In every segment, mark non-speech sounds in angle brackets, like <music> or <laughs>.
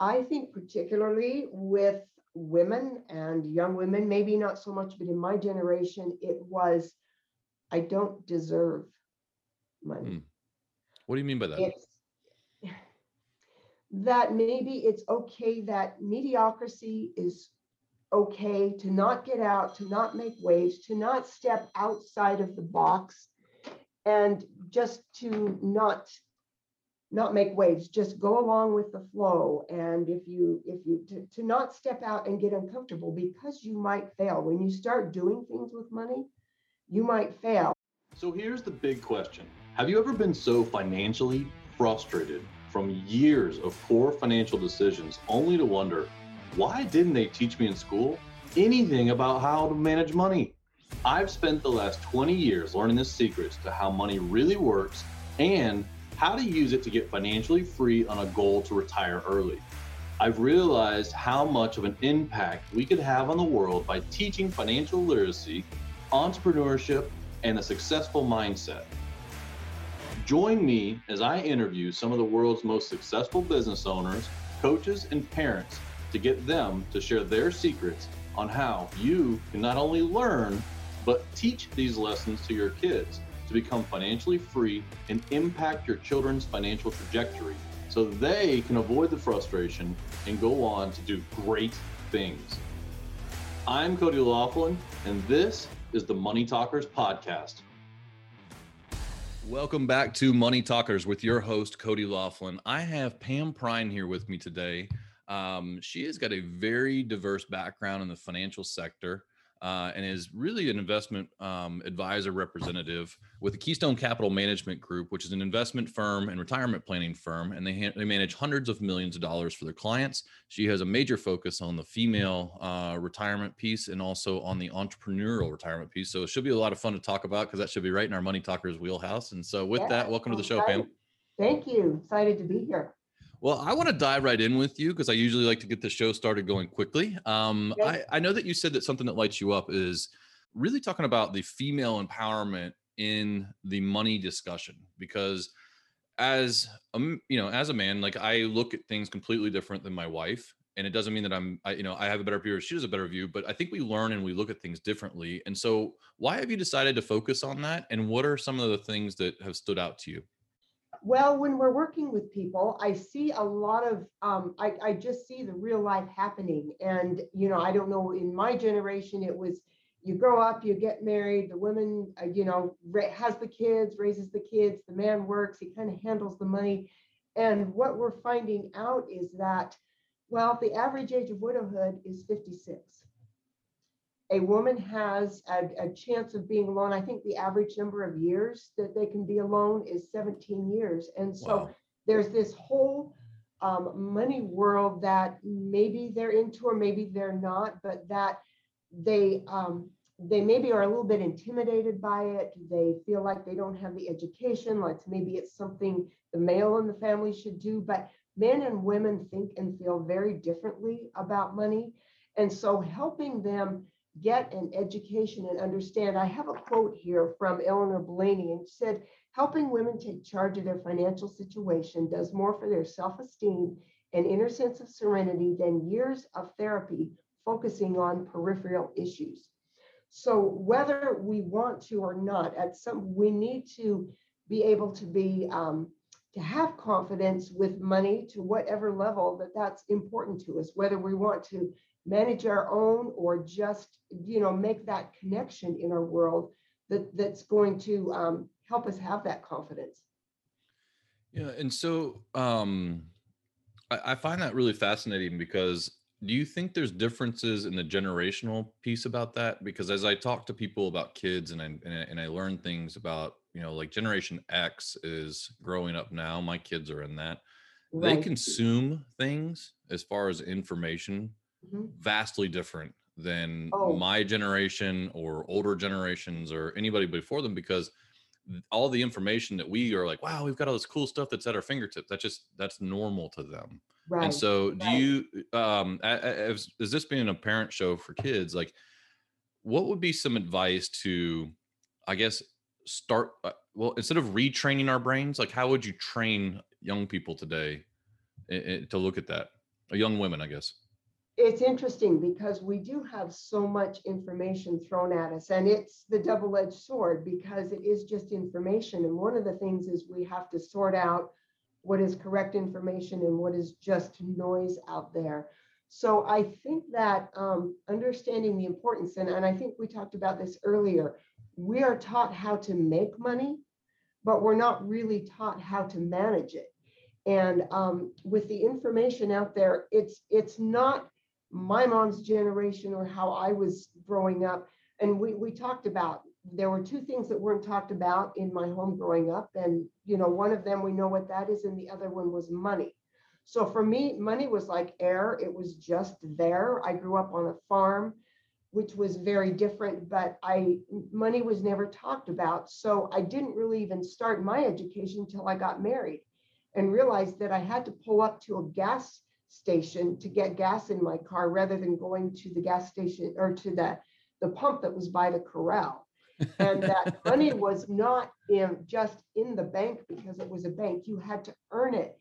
I think particularly with women and young women, maybe not so much, but in my generation, it was, I don't deserve money. Hmm. What do you mean by that? It's <laughs> that maybe it's okay that mediocrity is okay to not get out, to not make waves, to not step outside of the box and just to not not make waves just go along with the flow. And if you if you to, to not step out and get uncomfortable because you might fail. When you start doing things with money you might fail. So here's the big question. Have you ever been so financially frustrated from years of poor financial decisions only to wonder why didn't they teach me in school anything about how to manage money? I've spent the last 20 years learning the secrets to how money really works and how to use it to get financially free on a goal to retire early. I've realized how much of an impact we could have on the world by teaching financial literacy, entrepreneurship, and a successful mindset. Join me as I interview some of the world's most successful business owners, coaches, and parents to get them to share their secrets on how you can not only learn, but teach these lessons to your kids to become financially free and impact your children's financial trajectory so they can avoid the frustration and go on to do great things. I'm Cody Laughlin, and this is the Money Talkers Podcast. Welcome back to Money Talkers with your host, Cody Laughlin. I have Pam Prine here with me today. Um, she has got a very diverse background in the financial sector uh, and is really an investment um, advisor representative with the Keystone Capital Management Group, which is an investment firm and retirement planning firm, and they ha- they manage hundreds of millions of dollars for their clients. She has a major focus on the female uh, retirement piece and also on the entrepreneurial retirement piece. So it should be a lot of fun to talk about because that should be right in our Money Talkers wheelhouse. And so with yeah, that, welcome to the show, Pam. Thank you. Excited to be here. Well, I want to dive right in with you because I usually like to get the show started going quickly. Um, I, I know that you said that something that lights you up is really talking about the female empowerment in the money discussion because as a, you know as a man like i look at things completely different than my wife and it doesn't mean that i'm I, you know i have a better view or she has a better view but i think we learn and we look at things differently and so why have you decided to focus on that and what are some of the things that have stood out to you well, when we're working with people, I see a lot of, um, I, I just see the real life happening. And, you know, I don't know, in my generation, it was you grow up, you get married, the woman, uh, you know, has the kids, raises the kids, the man works, he kind of handles the money. And what we're finding out is that, well, the average age of widowhood is 56 a woman has a, a, chance of being alone. I think the average number of years that they can be alone is 17 years. And so wow. there's this whole um, money world that maybe they're into or maybe they're not, but that they um, they maybe are a little bit intimidated by it. They feel like they don't have the education, like maybe it's something the male in the family should do. But men and women think and feel very differently about money. And so helping them get an education and understand. I have a quote here from Eleanor Blayney, and she said, helping women take charge of their financial situation does more for their self-esteem and inner sense of serenity than years of therapy focusing on peripheral issues. So whether we want to or not, at some we need to be able to be um, to have confidence with money to whatever level that that's important to us, whether we want to manage our own or just you know make that connection in our world that that's going to um, help us have that confidence. Yeah and so um, I, I find that really fascinating because do you think there's differences in the generational piece about that? Because as i talk to people about kids and I, and I, and I learn things about you know like generation x is growing up now my kids are in that right. they consume things as far as information mm-hmm. vastly different than oh. my generation or older generations or anybody before them because all the information that we are like wow we've got all this cool stuff that's at our fingertips that's just that's normal to them right. and so do right. you um as, is this being a parent show for kids like what would be some advice to i guess start uh, well instead of retraining our brains like how would you train young people today to look at that or young women, I guess. it's interesting because we do have so much information thrown at us and it's the double-edged sword because it is just information and one of the things is we have to sort out what is correct information and what is just noise out there so i think that um, understanding the importance and, and i think we talked about this earlier we are taught how to make money but we're not really taught how to manage it and um, with the information out there it's it's not my mom's generation or how I was growing up. And we, we talked about, there were two things that weren't talked about in my home growing up. And, you know, one of them, we know what that is. And the other one was money. So for me, money was like air. It was just there. I grew up on a farm, which was very different, but I, money was never talked about. So I didn't really even start my education until I got married and realized that I had to pull up to a gas station to get gas in my car rather than going to the gas station or to the, the pump that was by the corral. and that <laughs> money was not in just in the bank because it was a bank. You had to earn it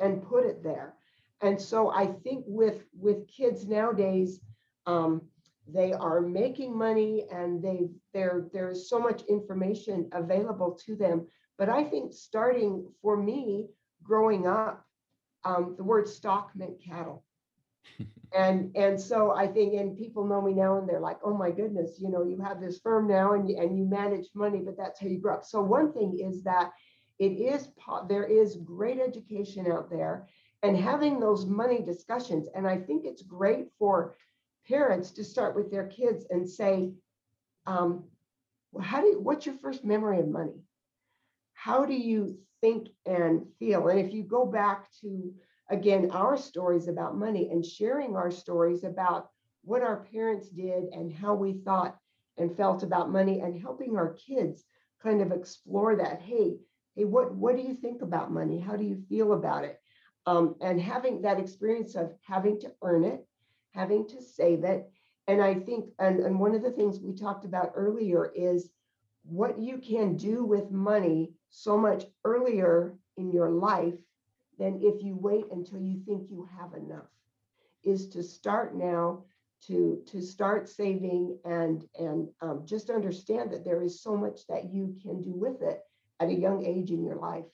and put it there. And so I think with with kids nowadays, um, they are making money and they there there's so much information available to them. But I think starting for me growing up um, the word stock meant cattle. <laughs> and and so I think, and people know me now, and they're like, "Oh my goodness, you know, you have this firm now, and you, and you manage money, but that's how you grew up." So one thing is that it is there is great education out there, and having those money discussions, and I think it's great for parents to start with their kids and say, um, "How do you, what's your first memory of money? How do you think and feel. And if you go back to, again, our stories about money and sharing our stories about what our parents did and how we thought and felt about money and helping our kids kind of explore that. Hey, hey, what, what do you think about money? How do you feel about it? Um, and having that experience of having to earn it, having to save it. And I think, and, and one of the things we talked about earlier is what you can do with money so much earlier in your life than if you wait until you think you have enough is to start now to to start saving and and um, just understand that there is so much that you can do with it at a young age in your life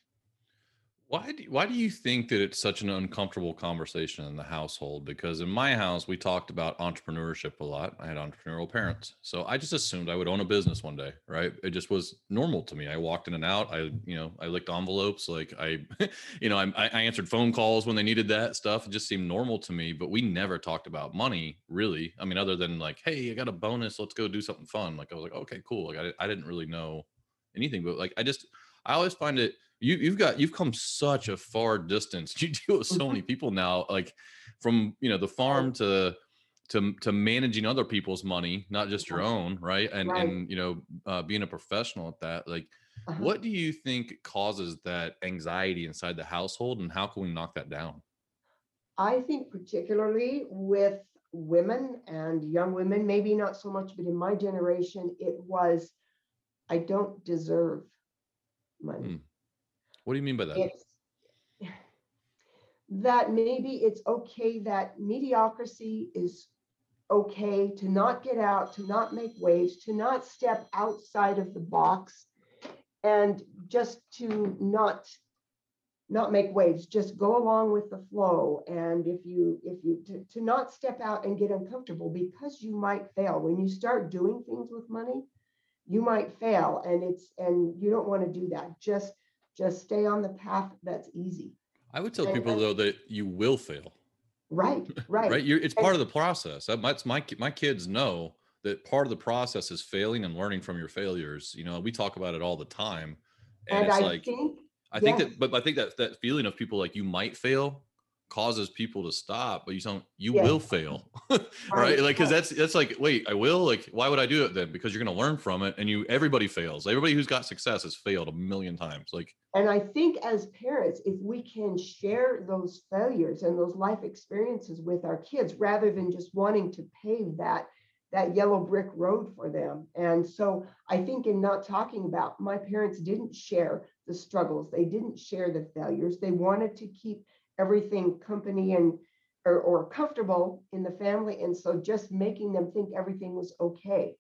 why do, why do you think that it's such an uncomfortable conversation in the household? Because in my house, we talked about entrepreneurship a lot. I had entrepreneurial mm-hmm. parents. So I just assumed I would own a business one day, right? It just was normal to me. I walked in and out. I, mm-hmm. you know, I licked envelopes. Like I, <laughs> you know, I, I answered phone calls when they needed that stuff. It just seemed normal to me, but we never talked about money really. I mean, other than like, Hey, I got a bonus. Let's go do something fun. Like I was like, okay, cool. Like I, I didn't really know anything, but like, I just, I always find it, you you've got you've come such a far distance. <laughs> You deal with so many mm-hmm. people now, like from you know the farm to to to managing other people's money, not just your own, right? And right. and you know uh, being a professional at that, like. Uh-huh. What do you think causes that anxiety inside the household, and how can we knock that down? I think, particularly with women and young women, maybe not so much, but in my generation, it was I don't deserve money. Mm. What do you mean by that? It's, that maybe it's okay that mediocrity is okay to not get out, to not make waves, to not step outside of the box and just to not not make waves just go along with the flow. And if you if you to, to not step out and get uncomfortable because you might fail. When you start doing things with money you might fail. And it's and you don't want to do that. Just just stay on the path that's easy. I would tell and, people though that you will fail. Right, <laughs> right, right. You're, it's part of the process. That's my my kids know that part of the process is failing and learning from your failures. You know, we talk about it all the time, and, and it's I like think, I think yes. that, but I think that that feeling of people like you might fail causes people to stop but you don't you will fail <laughs> right? right? Like because that's that's like wait i will? Like why would i do it then? Because you're going to learn from it and you everybody fails. Everybody who's got success has failed a million times like and i think as parents if we can share those failures and those life experiences with our kids rather than just wanting to pave that that yellow brick road for them. And so i think in not talking about my parents didn't share the struggles they didn't share the failures they wanted to keep everything company and or, or comfortable in the family. And so just making them think everything was okay.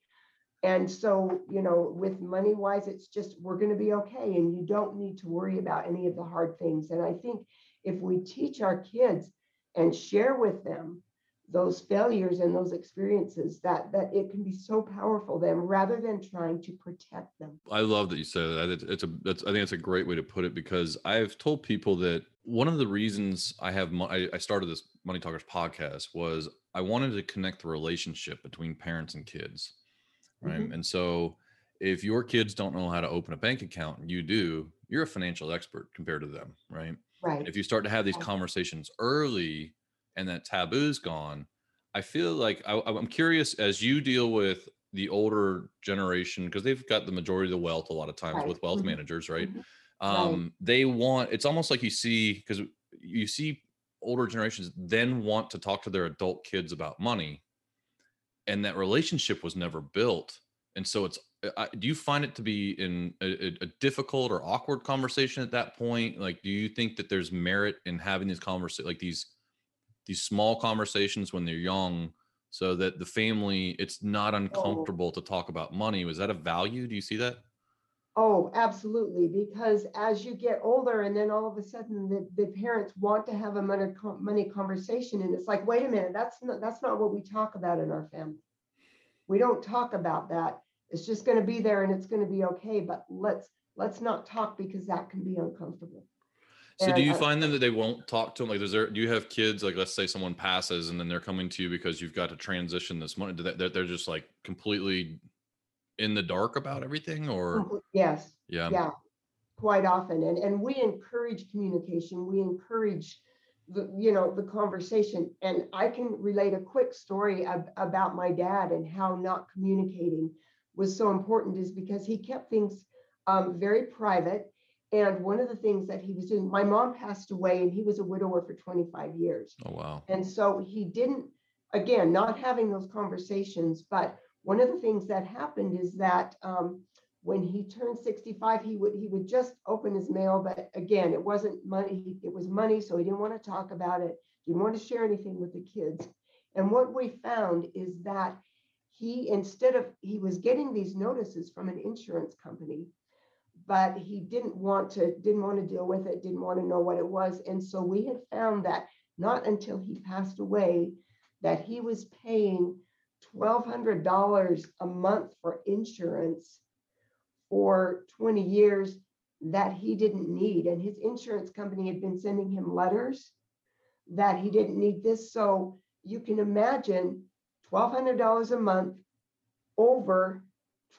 And so, you know, with money wise, it's just, we're going to be okay. And you don't need to worry about any of the hard things. And I think if we teach our kids and share with them those failures and those experiences that that it can be so powerful them rather than trying to protect them I love that you said that. It's, it's a, that's, I think it's a great way to put it because I've told people that one of the reasons I have, mo- I, I started this Money Talkers podcast was I wanted to connect the relationship between parents and kids. Right. Mhm. And so if your kids don't know how to open a bank account and you do, you're a financial expert compared to them. Right. right if you start to have these conversations early and that taboo's gone i feel like I, i'm curious as you deal with the older generation because they've got the majority of the wealth a lot of times Right. with wealth Mhm. managers right Mhm. Um they want it's almost like you see because you see older generations then want to talk to their adult kids about money and that relationship was never built and so it's I, do you find it to be in a, a- a difficult or awkward conversation at that point? Like do you think that there's merit in having these conversations like these these small conversations when they're young so that the family it's not uncomfortable to talk about money? Was that a value? Do you see that oh absolutely because as you get older and then all of a sudden the, the parents want to have a money, money conversation and it's like wait a minute that's not that's not what we talk about in our family. We don't talk about that. It's just going to be there and it's going to be okay but let's let's not talk because that can be uncomfortable. So do you uh, find them that they won't talk to them like is there do you have kids like let's say someone passes and then they're coming to you because you've got to transition this money? Do they, they're, they're just like completely in the dark about everything or yes yeah. yeah quite often and and we encourage communication we encourage the you know the conversation and i can relate a quick story ab- about my dad and how not communicating was so important is because he kept things um, very private and one of the things that he was doing my mom passed away and he was a widower for 25 years oh wow. and so he didn't, again, not having those conversations, but one of the things that happened is that um, when he turned 65, he would he would just open his mail, but again, it wasn't money, it was money, so he didn't want to talk about it, didn't want to share anything with the kids. And what we found is that he instead of he was getting these notices from an insurance company but he didn't want to didn't want to deal with it didn't want to know what it was and so we had found that not until he passed away that he was paying $1200 a month for insurance for 20 years that he didn't need. And his insurance company had been sending him letters that he didn't need this. So you can imagine $1200 a month over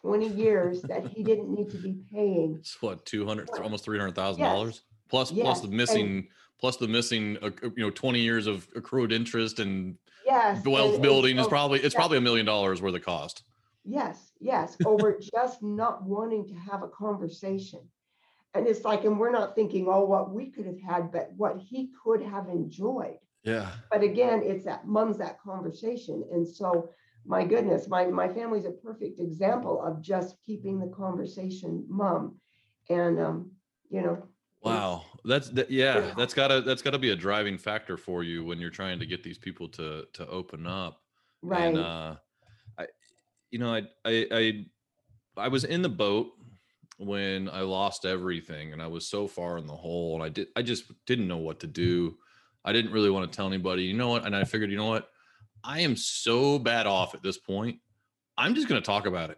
20 years that he didn't need to be paying. <laughs> It's what 200 almost 300000 yes, plus plus yes, the and- missing plus the missing uh, uh, you know 20 years of accrued interest and yes wealth and- and building is probably it's yeah. probably a million dollars worth of cost Yes, yes, over <laughs> just not wanting to have a conversation. And it's like, and we're not thinking, oh, what we could have had, but what he could have enjoyed. yeah But again, it's that mums that conversation. And so, my goodness, my my family's a perfect example of just keeping the conversation mum. And um, you know, wow. That's that, yeah that's gotta that's gotta be a driving factor for you when you're trying to get these people to to open up. Right. and uh i you know i i i, I was in the boat when i lost everything and i was so far in the hole and i did i just didn't know what to do. I didn't really want to tell anybody. You know what? And i figured you know what? I am so bad off at this point. I'm just going to talk about it.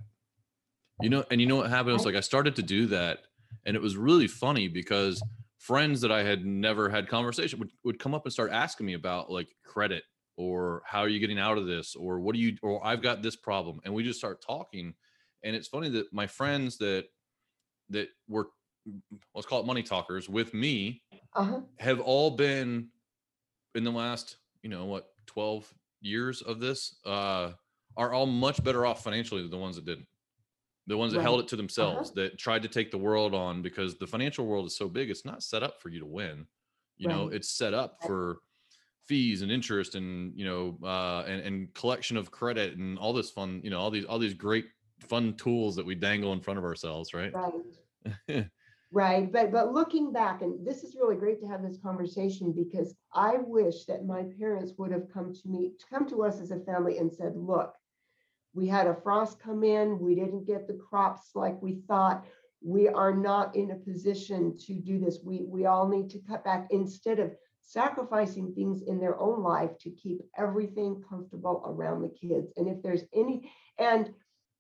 You know and you know what happened? It was like i started to do that and it was really funny because friends that i had never had conversation would, would come up and start asking me about like credit or how are you getting out of this or what do you or i've got this problem. And we just start talking. And it's funny that my friends that that were let's call it money talkers with me uh-huh. have all been in the last you know what 12 years of this uh are all much better off financially than the ones that didn't the ones that Right. held it to themselves that tried to take the world on because the financial world is so big it's not set up for you to win you know it's set up Right. for fees and interest and you know uh and, and collection of credit and all this fun you know all these all these great fun tools that we dangle in front of ourselves right Right. <laughs> Right, but but looking back, and this is really great to have this conversation because I wish that my parents would have come to me, come to us as a family and said, look, we had a frost come in, we didn't get the crops like we thought. We are not in a position to do this. We we all need to cut back instead of sacrificing things in their own life to keep everything comfortable around the kids. And if there's any, and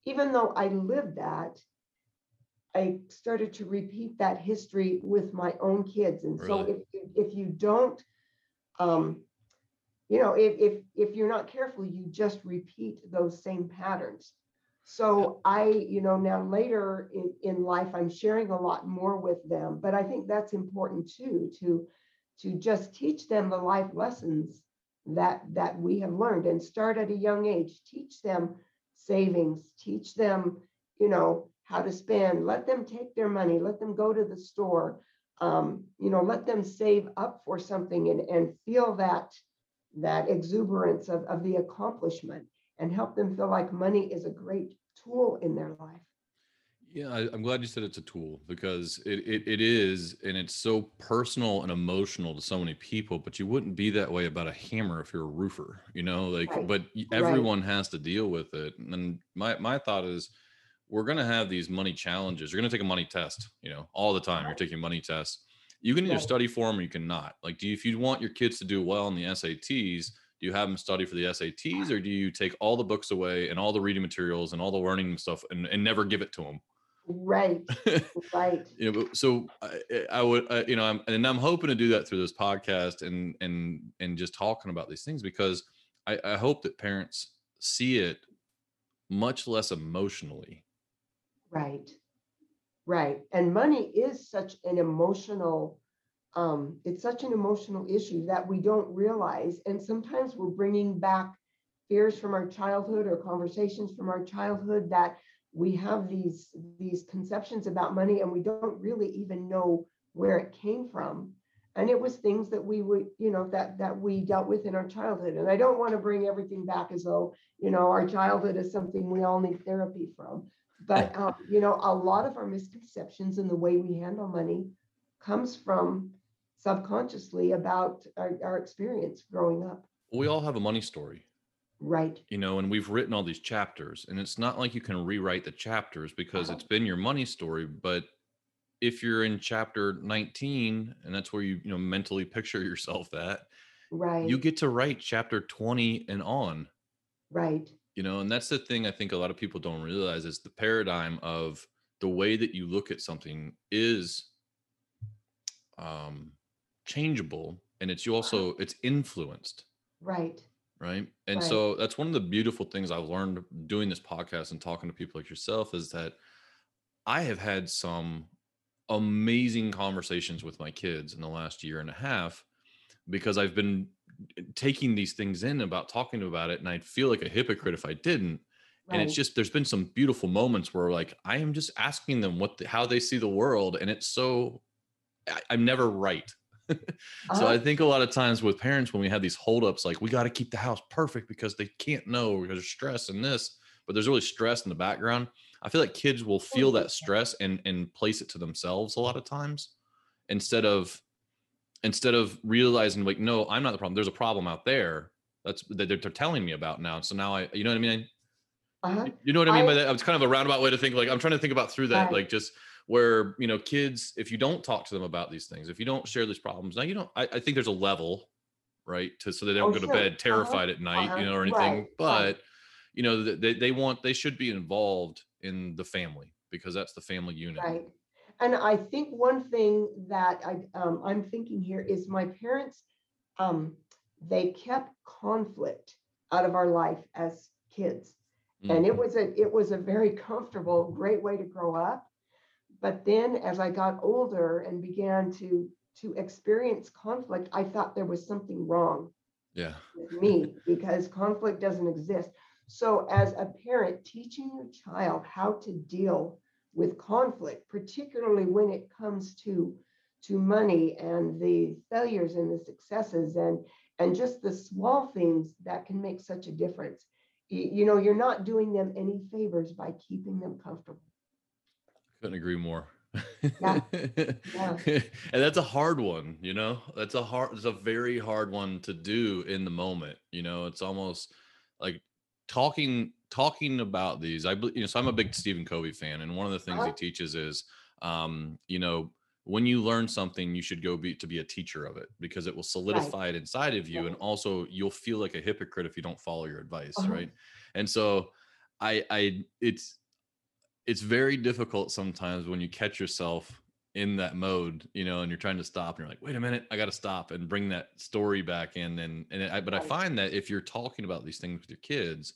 even though I lived that, I started to repeat that history with my own kids. And so if, you- if you don't, um, you know, if, if, if you're not careful, you just repeat those same patterns. So I, you know, now later in, in life, I'm sharing a lot more with them, but I think that's important too, to, to just teach them the life lessons that, that we have learned and start at a young age, teach them savings, teach them, you know, how to spend, let them take their money, let them go to the store, um, you know, let them save up for something and, and feel that, that exuberance of, of the accomplishment and help them feel like money is a great tool in their life. Yeah, I, I'm glad you said it's a tool because it, it it is, and it's so personal and emotional to so many people. But you wouldn't be that way about a hammer if you're a roofer, you know. Like, Right, but y- right. everyone has to deal with it. And my my thought is, we're gonna have these money challenges. You're gonna take a money test, you know, all the time. You're taking money tests. You can either study for them or you cannot. Like, do you, if you want your kids to do well in the SATs, do you have them study for the SATs, or do you take all the books away and all the reading materials and all the learning stuff and, and never give it to them? Right, right. <laughs> you know so I, I would uh, you know I'm, and i'm hoping to do that through this podcast and and and just talking about these things because i, I hope that parents see it much less emotionally Right. Right. And money is such an emotional, um, it's such an emotional issue that we don't realize. And sometimes we're bringing back fears from our childhood or conversations from our childhood that we have these, these conceptions about money and we don't really even know where it came from. And it was things that we would, you know, that, that we dealt with in our childhood. And I don't want to bring everything back as though, you know, our childhood is something we all need therapy from. But, um, you know, a lot of our misconceptions in the way we handle money comes from subconsciously about our, our experience growing up. we all have a money story Right. you know and we've written all these chapters and it's not like you can rewrite the chapters because Uh-huh. it's been your money story but if you're in chapter 19 and that's where you you know mentally picture yourself at Right. you get to write chapter 20 and on right. You know and that's the thing i think a lot of people don't realize is the paradigm of the way that you look at something is um changeable and it's you also it's influenced Right. right and Right. so that's one of the beautiful things i've learned doing this podcast and talking to people like yourself is that i have had some amazing conversations with my kids in the last year and a half because i've been taking these things in about talking about it and i'd feel like a hypocrite if i didn't and it's just there's been some beautiful moments where like i am just asking them what the, how they see the world and it's so I, i'm never right. <laughs> So Uh-huh. i think a lot of times with parents when we have these holdups like we got to keep the house perfect because they can't know because there's stress and this but there's really stress in the background i feel like kids will feel that stress and and place it to themselves a lot of times instead of instead of realizing like no i'm not the problem there's a problem out there that's that they're, telling me about now so now i you know what i mean Uh-huh. you know what I mean I- by that? It's kind of a roundabout way to think. Like I'm trying to think about through that, Right. like just where you know, kids, if you don't talk to them about these things, if you don't share these problems, now you don't. I, I think there's a level, right, to so they don't Oh, go to sure. bed Uh-huh. terrified at night, Uh-huh. you know, or anything. Right. But Right. you know, they they want they should be involved in the family because that's the family unit. Right. And I think one thing that I, um, I'm thinking here is my parents, um, they kept conflict out of our life as kids. And Mm. it was a, it was a very comfortable, great way to grow up. But then as I got older and began to, to experience conflict, I thought there was something wrong Yeah. with me because conflict doesn't exist. So as a parent, teaching your child how to deal with conflict, particularly when it comes to to money and the failures and the successes and and just the small things that can make such a difference. You, you know, you're not doing them any favors by keeping them comfortable. Couldn't agree more. Yeah. <laughs> and that's a hard one, you know. That's a hard. It's a very hard one to do in the moment. You know, it's almost like talking talking about these. I you know, so I'm a big Stephen Covey fan, and one of the things he Uh-huh. teaches is, um, you know, when you learn something, you should go be to be a teacher of it because it will solidify it inside of you, and also you'll feel like a hypocrite if you don't follow your advice, Uh-huh. right? And so, I, I, it's it's very difficult sometimes when you catch yourself in that mode, you know, and you're trying to stop and you're like, wait a minute, I got to stop and bring that story back in. And, and I, but I find that if you're talking about these things with your kids,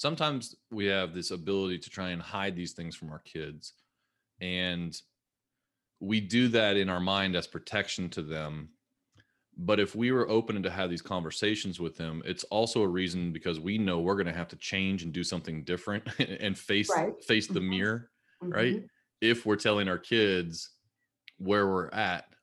sometimes we have this ability to try and hide these things from our kids. And we do that in our mind as protection to them. But if we were open to have these conversations with them, it's also a reason because we know we're going to have to change and do something different <laughs> and face Right. face the Mhm. mirror right? Mhm. If we're telling our kids where we're at.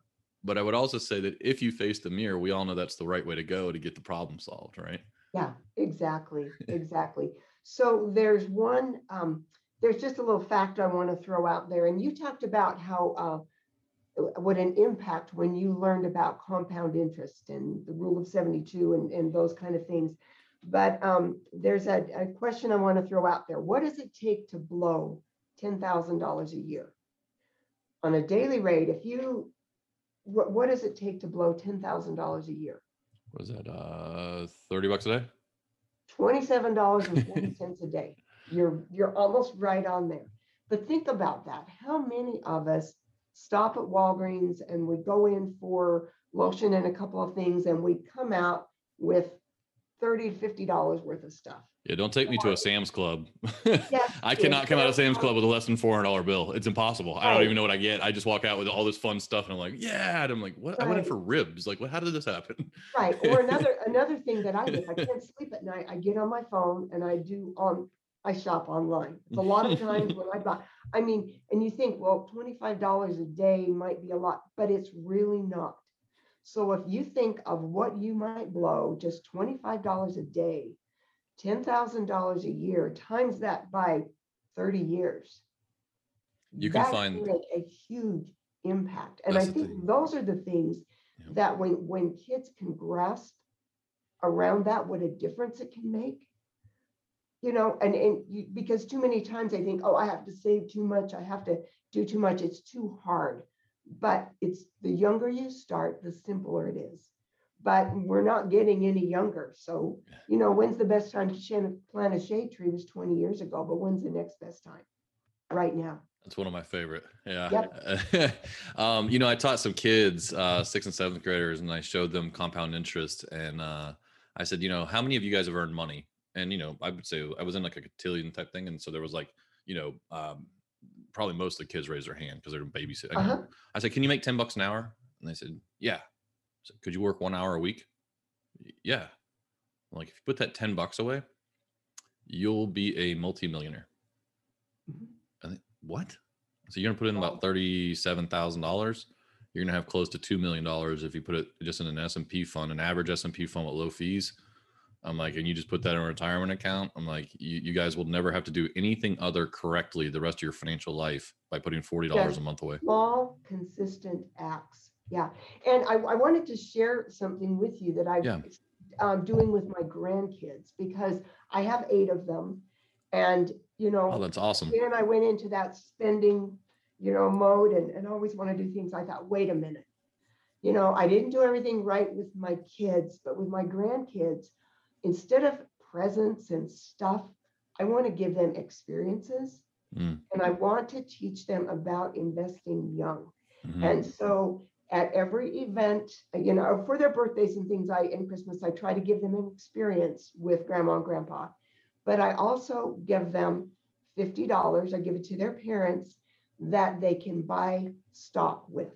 But I would also say that if you face the mirror, we all know that's the right way to go to get the problem solved, right? Yeah, exactly, exactly. So there's one, um, there's just a little fact I want to throw out there. And you talked about how, uh, what an impact when you learned about compound interest and the rule of 72 and, and those kind of things. But um, there's a, a question I want to throw out there. What does it take to blow $10,000 a year? On a daily rate, if you, what, what does it take to blow $10,000 a year? Was that uh 30 bucks a day? Twenty-seven dollars and forty cents a day. You're, you're almost right on there. But think about that. How many of us stop at Walgreens and we go in for lotion and a couple of things and we come out with thirty, fifty dollars worth of stuff? Yeah, don't take me to a Sam's Club. Yes, <laughs> I cannot come out of Sam's. Club with a less than four hundred dollar bill. It's impossible. I don't even know what I get. I just walk out with all this fun stuff, and I'm like, yeah. And I'm like, what? I went in for ribs. Like, what? How did this happen? Right, or <laughs> another, another thing that I do, I can't sleep at night, I get on my phone and I do on, I shop online. It's a lot of times when I buy, I mean, and you think, well, twenty-five dollars a day might be a lot, but it's really not. So if you think of what you might blow, just twenty-five dollars a day, ten thousand dollars a year, times that by thirty years. You can find- Make a huge impact. And I think those are the things Yep. that when, when kids can grasp around that, what a difference it can make. You know, and, and you, because too many times I think, oh, I have to save too much, I have to do too much, it's too hard. But it's the younger you start, the simpler it is. But we're not getting any younger. So, you know, when's the best time to plant a shade tree was 20 years ago, but when's the next best time? Right now. That's one of my favorite. Yeah. <laughs> um, you know, I taught some kids, uh, sixth and seventh graders, and I showed them compound interest. And uh, I said, you know, how many of you guys have earned money? And you know, I would say I was in like a cotillion type thing, and so there was like, you know, um, probably most of the kids raise their hand because they're babysitting. Uh-huh. I said, can you make ten bucks an hour? And they said, yeah. I said, could you work one hour a week? Yeah. I'm like if you put that ten bucks away, you'll be a multimillionaire. Mhm. I think what? So you're gonna put in about thirty-seven thousand dollars. You're gonna have close to two million dollars if you put it just in an S and P fund, an average S and P fund with low fees. I'm like, and you just put that in a retirement account. I'm like, you, you guys will never have to do anything other correctly the rest of your financial life by putting forty dollars Yes. a month away. small, consistent acts. Yeah. And I, I wanted to share something with you that I'm um, doing with my grandkids because I have eight of them. And, you know, Oh, that's awesome. And I went into that spending, you know, mode and, and always want to do things. I thought, wait a minute. You know, I didn't do everything right with my kids, but with my grandkids, instead of presents and stuff, I want to give them experiences. Mm. And I want to teach them about investing young. Mhm. And so at every event, you know, for their birthdays and things, I and Christmas, I try to give them an experience with grandma and grandpa. But I also give them $50. I give it to their parents that they can buy stock with.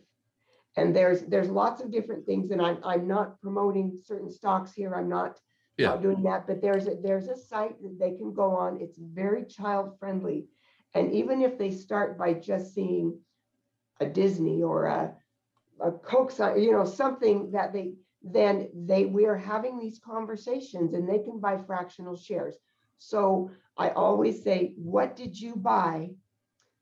And there's there's lots of different things, and I'm I'm not promoting certain stocks here. I'm not Yeah. not doing that, but there's a there's a site that they can go on. It's very child friendly. And even if they start by just seeing a Disney or a, a Coke you know, something that they, then they, we are having these conversations and they can buy fractional shares. So I always say, what did you buy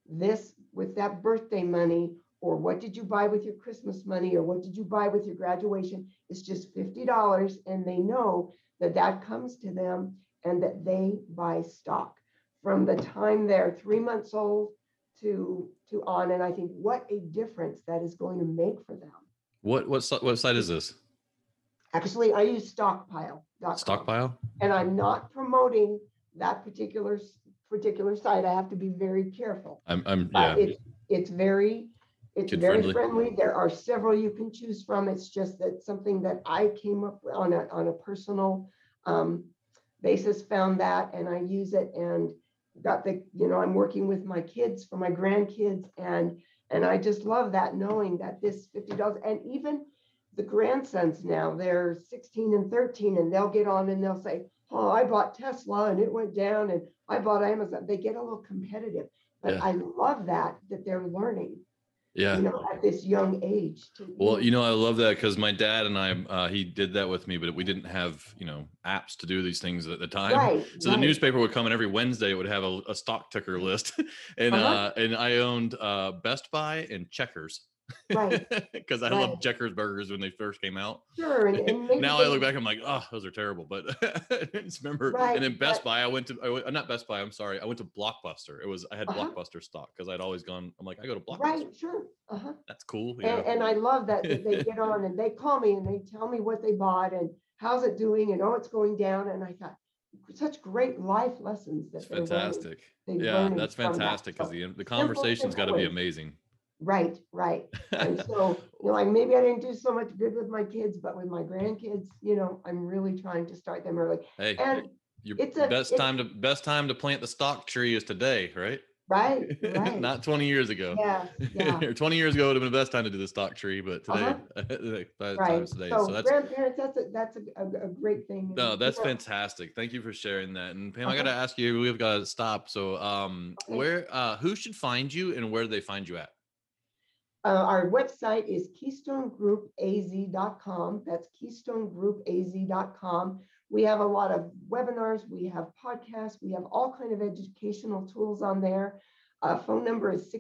this with that birthday money or what did you buy with your Christmas money or what did you buy with your graduation? It's just $50 and they know that that comes to them and that they buy stock from the time they're three months old to to on and i think what a difference that is going to make for them What what si- what site is this? actually i use stockpile Stockpile. and i'm not promoting that particular particular site i have to be very careful I'm I'm yeah. it's it's very it's Kid very friendly. friendly. There are several you can choose from. It's just that something that I came up with on a on a personal um, basis, found that, and I use it and got the you know I'm working with my kids for my grandkids and and I just love that knowing that this fifty dollars and even the grandsons now they're 16 and 13 and they'll get on and they'll say oh i bought tesla and it went down and i bought amazon they get a little competitive but Yeah. i love that that they're learning Yeah. you know at this young age to Well, you know, I love that because my dad and I, uh, he did that with me, but we didn't have, you know, apps to do these things at the time. right So the newspaper would come and every Wednesday it would have a, a stock ticker list, <laughs> and Uh-huh. uh, and I owned uh, Best Buy and Checkers, Right. <laughs> Because I Right. loved Checkers burgers when they first came out. sure and, and <laughs> now I look back, I'm like, oh, those are terrible. But <laughs> I just remember, Right, and then Best but- Buy, I went to, I went, uh, not Best Buy, I'm sorry, I went to Blockbuster. It was, I had Uh-huh. Blockbuster stock because I'd always gone. I'm like, I go to Blockbuster. right sure uh-huh That's cool. And, Yeah. and I love that, that they get on and they call me and they tell me what they bought and how's it doing and oh, it's going down. And I thought, such great life lessons that learning. fantastic. Yeah, that's fantastic because So, the the conversation's got to be amazing. Right, right. And <laughs> so, you know, like maybe I didn't do so much good with my kids, but with my grandkids, you know, I'm really trying to start them early. Hey, And your it's a- best it's- time to best time to plant the stock tree is today, right? right, <laughs> right. Not 20 years ago. Yeah, yeah. <laughs> or 20 years ago would have been the best time to do the stock tree, but today, by the Right. today. So So that's grandparents, that's a, that's a, a, a great thing. no, that's know, fantastic. Thank you for sharing that. And Pam, I Uh-huh. got to ask you, we've got to stop. So, um, Okay. where, uh, who should find you and where do they find you at? Uh, our website is keystonegroupaz.com. That's keystonegroupaz.com. We have a lot of webinars, we have podcasts, we have all kind of educational tools on there. Uh, phone number is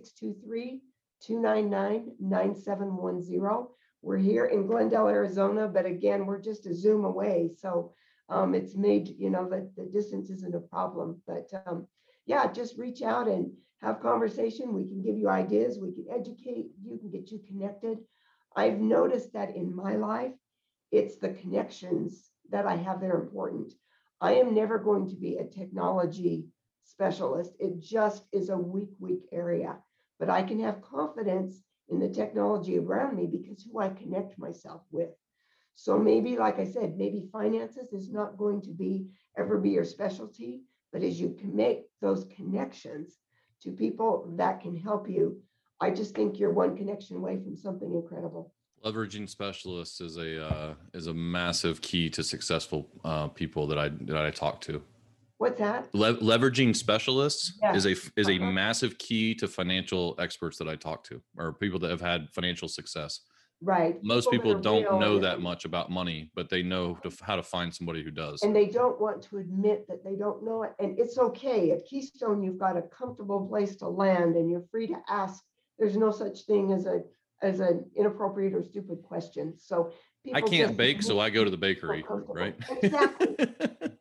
623-299-9710. We're here in Glendale, Arizona, but again, we're just a Zoom away. So um, it's made, you know, that the distance isn't a problem. But um, yeah, just reach out and have conversation. We can give you ideas. We can educate. You can get you connected. I've noticed that in my life, it's the connections that I have that are important. I am never going to be a technology specialist. It just is a weak, weak area. But I can have confidence in the technology around me because who I connect myself with. So maybe, like I said, maybe finances is not going to be ever be your specialty, but as you make those connections to people that can help you, I just think you're one connection away from something incredible. Leveraging specialists is a uh, is a massive key to successful uh, people that I that I talk to. What's that? Le- leveraging specialists is a is a Uh-huh. massive key to financial experts that I talk to, or people that have had financial success. Right. Most people are don't real know that much about money, but they know to, how to find somebody who does. And they don't want to admit that they don't know it. And it's okay. At Keystone, you've got a comfortable place to land and you're free to ask. There's no such thing as a as an inappropriate or stupid question. So I can't bake, so I go to the <laughs> bakery, right? Exactly.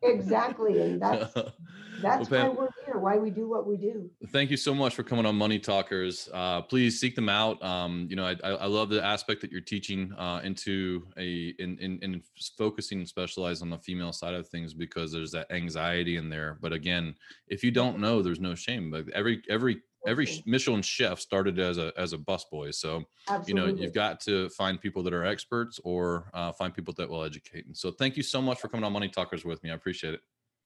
Exactly. And <laughs> that's Well, that's Pam, why we're why we do what we do. Thank you so much for coming on Money Talkers. Uh, please seek them out. Um, you know, I, I love the aspect that you're teaching uh, into a in, in in focusing and specialize on the female side of things because there's that anxiety in there. But again, if you don't know, there's no shame. But every every every Michelin chef started as a as a busboy. So you know you've got to find people that are experts or uh, find people that will educate. And so thank you so much for coming on Money Talkers with me. I appreciate it.